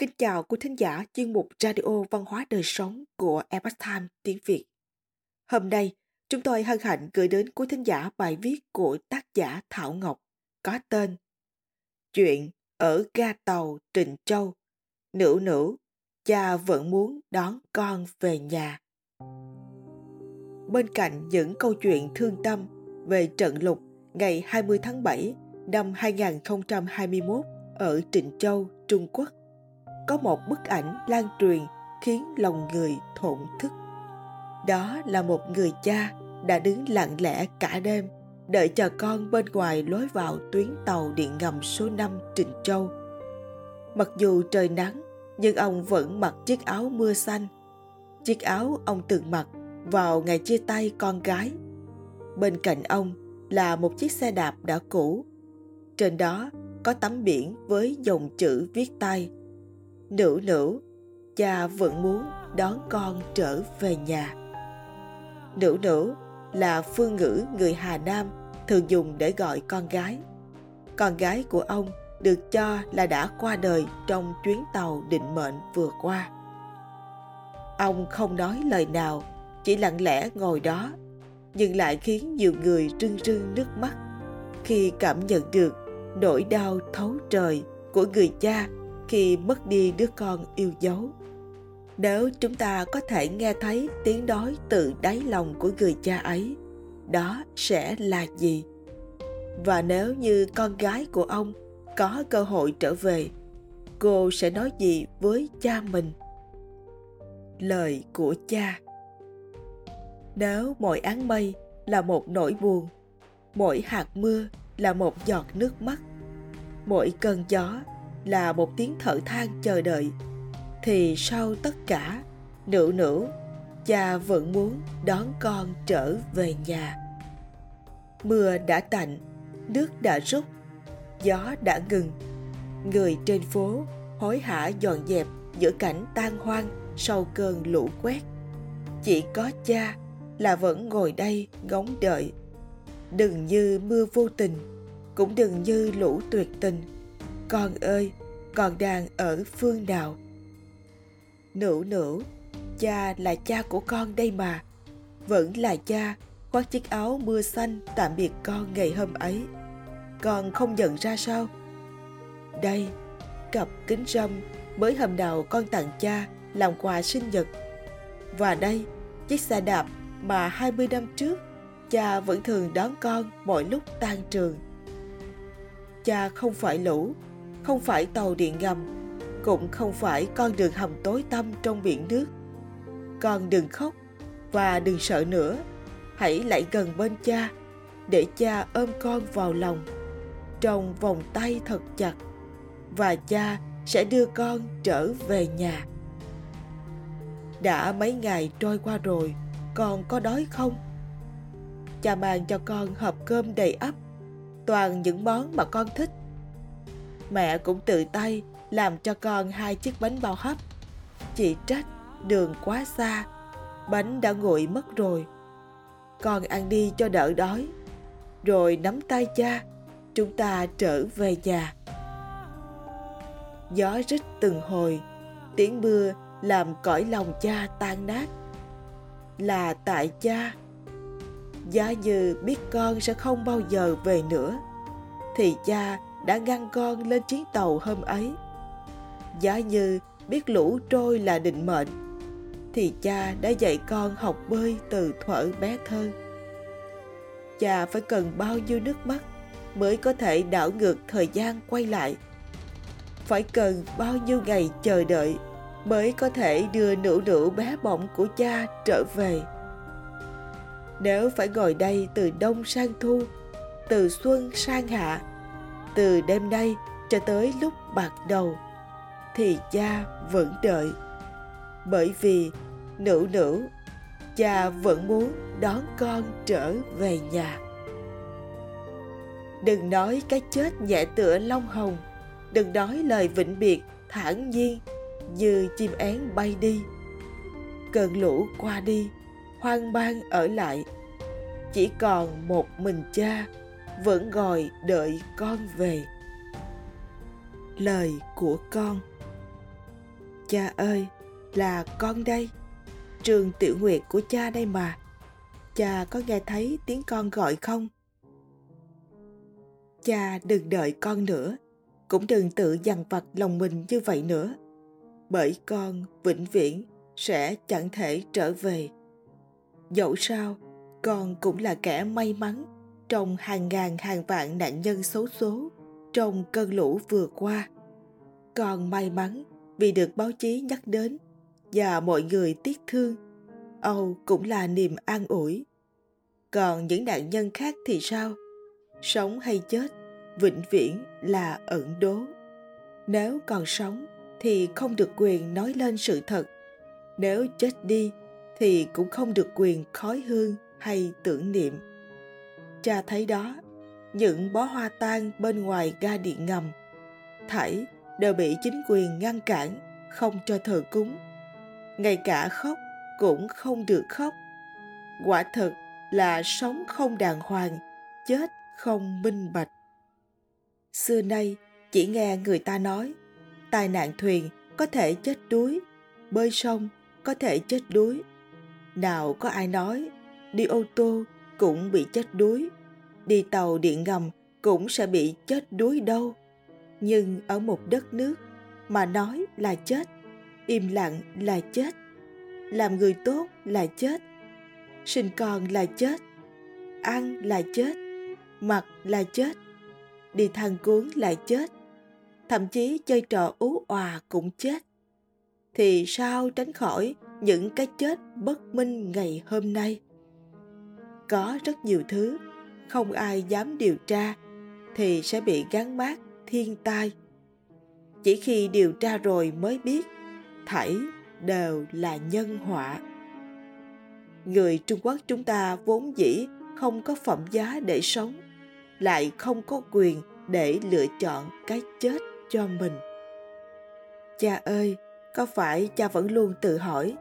Kính chào quý thính giả chuyên mục Radio Văn hóa Đời Sống của Epoch Time tiếng Việt. Hôm nay, chúng tôi hân hạnh gửi đến quý thính giả bài viết của tác giả Thảo Ngọc có tên Chuyện ở ga tàu Trịnh Châu, nữ nữ, cha vẫn muốn đón con về nhà. Bên cạnh những câu chuyện thương tâm về trận lục ngày 20 tháng 7 năm 2021 ở Trịnh Châu, Trung Quốc, có một bức ảnh lan truyền khiến lòng người thổn thức. Đó là một người cha đã đứng lặng lẽ cả đêm đợi chờ con bên ngoài lối vào tuyến tàu điện ngầm số 5 Trịnh Châu. Mặc dù trời nắng, nhưng ông vẫn mặc chiếc áo mưa xanh. Chiếc áo ông từng mặc vào ngày chia tay con gái. Bên cạnh ông là một chiếc xe đạp đã cũ. Trên đó có tấm biển với dòng chữ viết tay Nữ nữ, cha vẫn muốn đón con trở về nhà. Nữ nữ là phương ngữ người Hà Nam thường dùng để gọi con gái. Con gái của ông được cho là đã qua đời trong chuyến tàu định mệnh vừa qua. Ông không nói lời nào, chỉ lặng lẽ ngồi đó, nhưng lại khiến nhiều người rưng rưng nước mắt khi cảm nhận được nỗi đau thấu trời của người cha khi mất đi đứa con yêu dấu. Nếu chúng ta có thể nghe thấy tiếng nói từ đáy lòng của người cha ấy, đó sẽ là gì? Và nếu như con gái của ông có cơ hội trở về, cô sẽ nói gì với cha mình? Lời của cha. Nếu mỗi áng mây là một nỗi buồn, mỗi hạt mưa là một giọt nước mắt, mỗi cơn gió là một tiếng thở than chờ đợi, thì sau tất cả, nữ nữ cha vẫn muốn đón con trở về nhà. Mưa đã tạnh, nước đã rút, gió đã ngừng. Người trên phố hối hả dọn dẹp giữa cảnh tan hoang sau cơn lũ quét. Chỉ có cha là vẫn ngồi đây ngóng đợi. Đừng như mưa vô tình, cũng đừng như lũ tuyệt tình con ơi, con đang ở phương nào? Nữ nữ cha là cha của con đây mà. Vẫn là cha, khoác chiếc áo mưa xanh tạm biệt con ngày hôm ấy. Con không nhận ra sao? Đây, cặp kính râm mới hôm nào con tặng cha làm quà sinh nhật. Và đây, chiếc xe đạp mà 20 năm trước cha vẫn thường đón con mỗi lúc tan trường. Cha không phải lũ không phải tàu điện ngầm, cũng không phải con đường hầm tối tăm trong biển nước. Con đừng khóc và đừng sợ nữa. Hãy lại gần bên cha, để cha ôm con vào lòng, trong vòng tay thật chặt, và cha sẽ đưa con trở về nhà. Đã mấy ngày trôi qua rồi, con có đói không? Cha mang cho con hộp cơm đầy ắp, toàn những món mà con thích mẹ cũng tự tay làm cho con hai chiếc bánh bao hấp. Chị trách đường quá xa, bánh đã nguội mất rồi. Con ăn đi cho đỡ đói. Rồi nắm tay cha, chúng ta trở về nhà. Gió rít từng hồi, tiếng mưa làm cõi lòng cha tan nát. Là tại cha, giá như biết con sẽ không bao giờ về nữa, thì cha đã ngăn con lên chuyến tàu hôm ấy. Giá như biết lũ trôi là định mệnh, thì cha đã dạy con học bơi từ thuở bé thơ. Cha phải cần bao nhiêu nước mắt mới có thể đảo ngược thời gian quay lại? Phải cần bao nhiêu ngày chờ đợi mới có thể đưa nữ nữ bé bỏng của cha trở về? Nếu phải ngồi đây từ đông sang thu, từ xuân sang hạ từ đêm nay cho tới lúc bạc đầu, thì cha vẫn đợi. Bởi vì nữ nữ, cha vẫn muốn đón con trở về nhà. Đừng nói cái chết nhẹ tựa long hồng, đừng nói lời vĩnh biệt thản nhiên như chim én bay đi. Cơn lũ qua đi, hoang mang ở lại, chỉ còn một mình cha vẫn ngồi đợi con về lời của con Cha ơi, là con đây. Trường tiểu nguyệt của cha đây mà. Cha có nghe thấy tiếng con gọi không? Cha đừng đợi con nữa, cũng đừng tự dằn vặt lòng mình như vậy nữa. Bởi con vĩnh viễn sẽ chẳng thể trở về. Dẫu sao, con cũng là kẻ may mắn trong hàng ngàn hàng vạn nạn nhân xấu số trong cơn lũ vừa qua. còn may mắn vì được báo chí nhắc đến và mọi người tiếc thương. Âu cũng là niềm an ủi. Còn những nạn nhân khác thì sao? Sống hay chết, vĩnh viễn là ẩn đố. Nếu còn sống thì không được quyền nói lên sự thật. Nếu chết đi thì cũng không được quyền khói hương hay tưởng niệm. Cha thấy đó, những bó hoa tan bên ngoài ga điện ngầm, thảy đều bị chính quyền ngăn cản, không cho thờ cúng. Ngay cả khóc cũng không được khóc. Quả thật là sống không đàng hoàng, chết không minh bạch. Xưa nay chỉ nghe người ta nói, tai nạn thuyền có thể chết đuối, bơi sông có thể chết đuối. Nào có ai nói đi ô tô cũng bị chết đuối, đi tàu điện ngầm cũng sẽ bị chết đuối đâu. Nhưng ở một đất nước mà nói là chết, im lặng là chết, làm người tốt là chết, sinh con là chết, ăn là chết, mặc là chết, đi thang cuốn là chết, thậm chí chơi trò ú òa cũng chết. Thì sao tránh khỏi những cái chết bất minh ngày hôm nay? Có rất nhiều thứ. Không ai dám điều tra thì sẽ bị gắn mát thiên tai. Chỉ khi điều tra rồi mới biết, thảy đều là nhân họa. Người trung quốc chúng ta vốn dĩ không có phẩm giá để sống, lại không có quyền để lựa chọn cái chết cho mình. Cha ơi, có phải cha vẫn luôn tự hỏi,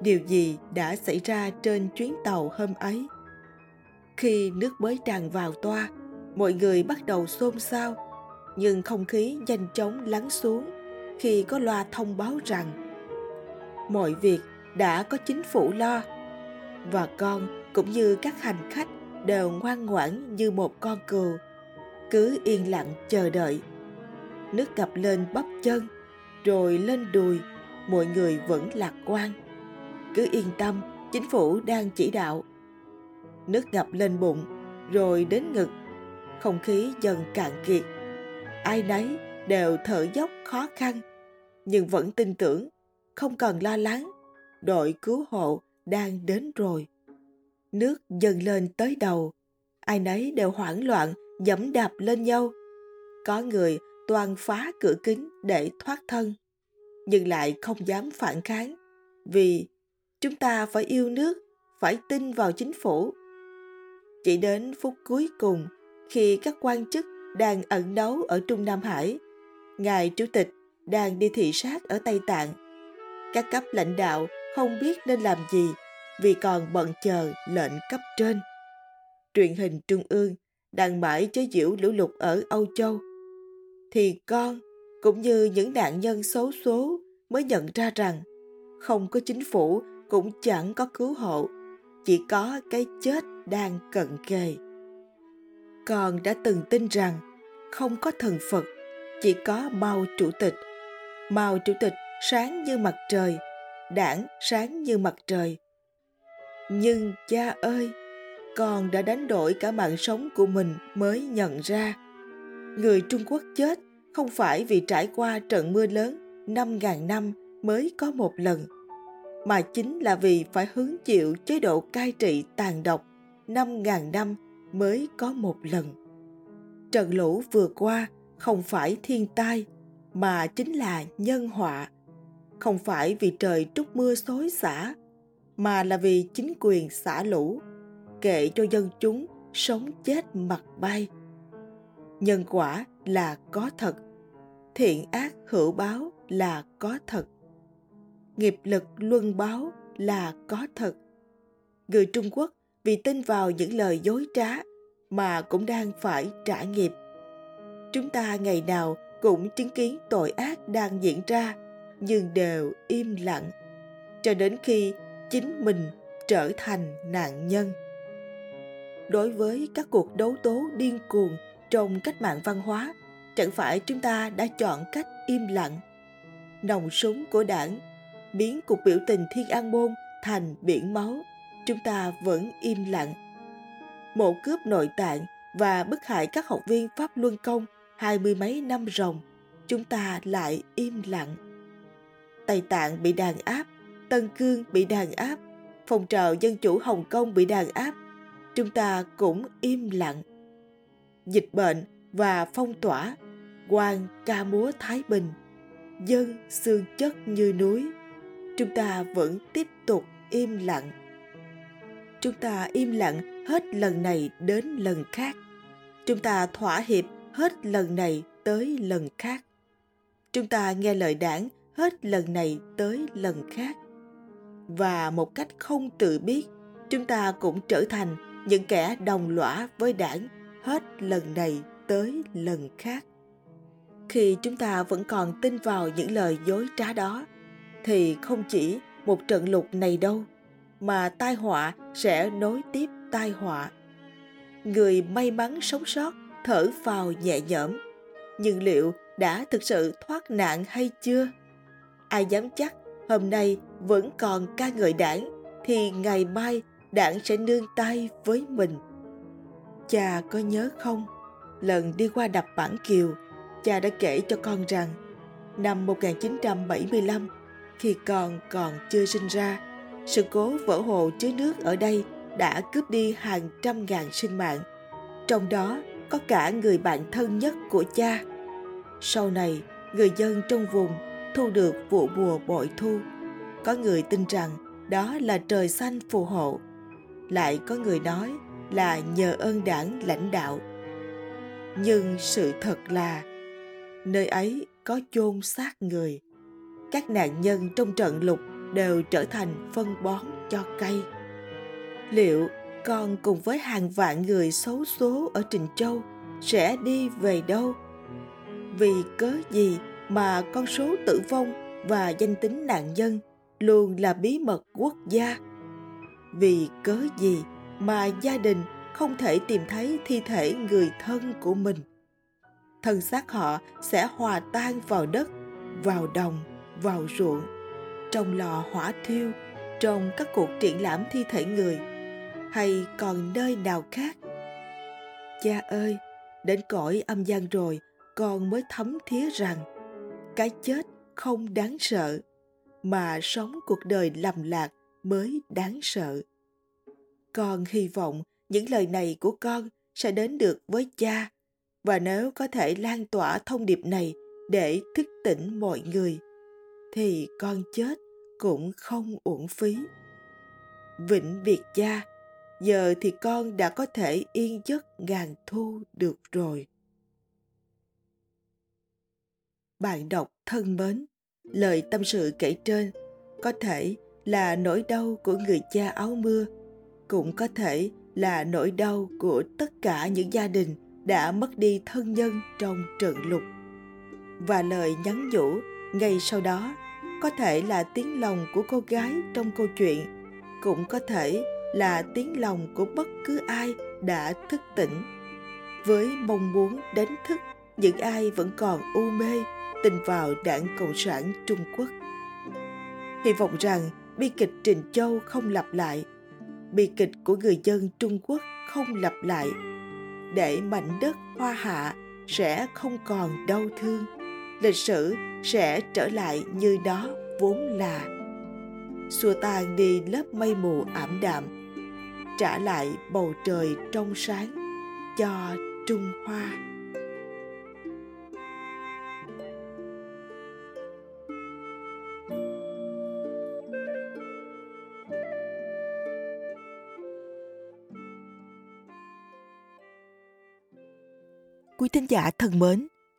điều gì đã xảy ra trên chuyến tàu hôm ấy? Khi nước mới tràn vào toa, mọi người bắt đầu xôn xao, nhưng không khí nhanh chóng lắng xuống khi có loa thông báo rằng mọi việc đã có chính phủ lo. Và con cũng như các hành khách đều ngoan ngoãn như một con cừu cứ yên lặng chờ đợi. Nước ngập lên bắp chân rồi lên đùi mọi người vẫn lạc quan. Cứ yên tâm chính phủ đang chỉ đạo nước ngập lên bụng, rồi đến ngực. Không khí dần cạn kiệt. Ai nấy đều thở dốc khó khăn, nhưng vẫn tin tưởng, không cần lo lắng, đội cứu hộ đang đến rồi. Nước dâng lên tới đầu, ai nấy đều hoảng loạn, dẫm đạp lên nhau. Có người toàn phá cửa kính để thoát thân, nhưng lại không dám phản kháng vì chúng ta phải yêu nước, phải tin vào chính phủ chỉ đến phút cuối cùng, khi các quan chức đang ẩn náu ở Trung Nam Hải, Ngài Chủ tịch đang đi thị sát ở Tây Tạng. Các cấp lãnh đạo không biết nên làm gì vì còn bận chờ lệnh cấp trên. Truyền hình Trung ương đang mãi chế giễu lũ lụt ở Âu Châu. Thì con, cũng như những nạn nhân xấu số mới nhận ra rằng không có chính phủ cũng chẳng có cứu hộ, chỉ có cái chết đang cận kề. Con đã từng tin rằng không có thần phật, chỉ có mao chủ tịch. Mao chủ tịch sáng như mặt trời, đảng sáng như mặt trời. Nhưng cha ơi, con đã đánh đổi cả mạng sống của mình mới nhận ra. Người trung quốc chết không phải vì trải qua trận mưa lớn năm ngàn năm mới có một lần, mà chính là vì phải hứng chịu chế độ cai trị tàn độc năm ngàn năm mới có một lần. Trận lũ vừa qua không phải thiên tai mà chính là nhân họa. Không phải vì trời trút mưa xối xả mà là vì chính quyền xả lũ kệ cho dân chúng sống chết mặt bay. Nhân quả là có thật, thiện ác hữu báo là có thật. Nghiệp lực luân báo là có thật. Người Trung Quốc vì tin vào những lời dối trá mà cũng đang phải trả nghiệp. Chúng ta ngày nào cũng chứng kiến tội ác đang diễn ra, nhưng đều im lặng, cho đến khi chính mình trở thành nạn nhân. Đối với các cuộc đấu tố điên cuồng trong cách mạng văn hóa, chẳng phải chúng ta đã chọn cách im lặng. Nòng súng của đảng biến cuộc biểu tình thiên an môn thành biển máu chúng ta vẫn im lặng. Mộ cướp nội tạng và bức hại các học viên pháp luân công hai mươi mấy năm ròng, chúng ta lại im lặng. Tây tạng bị đàn áp, tân cương bị đàn áp phong trào dân chủ hồng kông bị đàn áp, chúng ta cũng im lặng. Dịch bệnh và phong tỏa quan ca múa thái bình, dân xương chất như núi, chúng ta vẫn tiếp tục im lặng chúng ta im lặng hết lần này đến lần khác. Chúng ta thỏa hiệp hết lần này tới lần khác. Chúng ta nghe lời đảng hết lần này tới lần khác. Và một cách không tự biết, chúng ta cũng trở thành những kẻ đồng lõa với đảng hết lần này tới lần khác. Khi chúng ta vẫn còn tin vào những lời dối trá đó, thì không chỉ một trận lục này đâu mà tai họa sẽ nối tiếp tai họa. Người may mắn sống sót thở vào nhẹ nhõm. Nhưng liệu đã thực sự thoát nạn hay chưa? Ai dám chắc hôm nay vẫn còn ca ngợi đảng thì ngày mai đảng sẽ nương tay với mình. Cha có nhớ không? Lần đi qua đập bản kiều, cha đã kể cho con rằng năm 1975 khi con còn chưa sinh ra sự cố vỡ hồ chứa nước ở đây đã cướp đi hàng trăm ngàn sinh mạng. Trong đó, có cả người bạn thân nhất của cha. Sau này, người dân trong vùng thu được vụ mùa bội thu. Có người tin rằng đó là trời xanh phù hộ. Lại có người nói là nhờ ơn đảng lãnh đạo. Nhưng sự thật là, nơi ấy có chôn xác người. Các nạn nhân trong trận lục đều trở thành phân bón cho cây liệu con cùng với hàng vạn người xấu số ở Trình Châu sẽ đi về đâu? Vì cớ gì mà con số tử vong và danh tính nạn nhân luôn là bí mật quốc gia? Vì cớ gì mà gia đình không thể tìm thấy thi thể người thân của mình? Thân xác họ sẽ hòa tan vào đất, vào đồng, vào ruộng, trong lò hỏa thiêu, trong các cuộc triển lãm thi thể người – hay còn nơi nào khác? Cha ơi đến cõi âm gian rồi con mới thấm thía rằng cái chết không đáng sợ mà sống cuộc đời lầm lạc mới đáng sợ. Con hy vọng những lời này của con sẽ đến được với cha và nếu có thể lan tỏa thông điệp này để thức tỉnh mọi người thì con chết cũng không uổng phí. Vĩnh biệt cha giờ thì con đã có thể yên giấc ngàn thu được rồi. Bạn đọc thân mến, lời tâm sự kể trên có thể là nỗi đau của người cha áo mưa, cũng có thể là nỗi đau của tất cả những gia đình đã mất đi thân nhân trong trận lục và lời nhắn nhủ ngay sau đó, có thể là tiếng lòng của cô gái trong câu chuyện, cũng có thể là tiếng lòng của bất cứ ai đã thức tỉnh. Với mong muốn đánh thức, những ai vẫn còn u mê tin vào đảng cộng sản trung quốc. Hy vọng rằng bi kịch trình châu không lặp lại, bi kịch của người dân trung quốc không lặp lại, để mảnh đất hoa hạ sẽ không còn đau thương lịch sử sẽ trở lại như đó vốn là xua tan đi lớp mây mù ảm đạm trả lại bầu trời trong sáng cho Trung Hoa. Quý thính giả thân mến,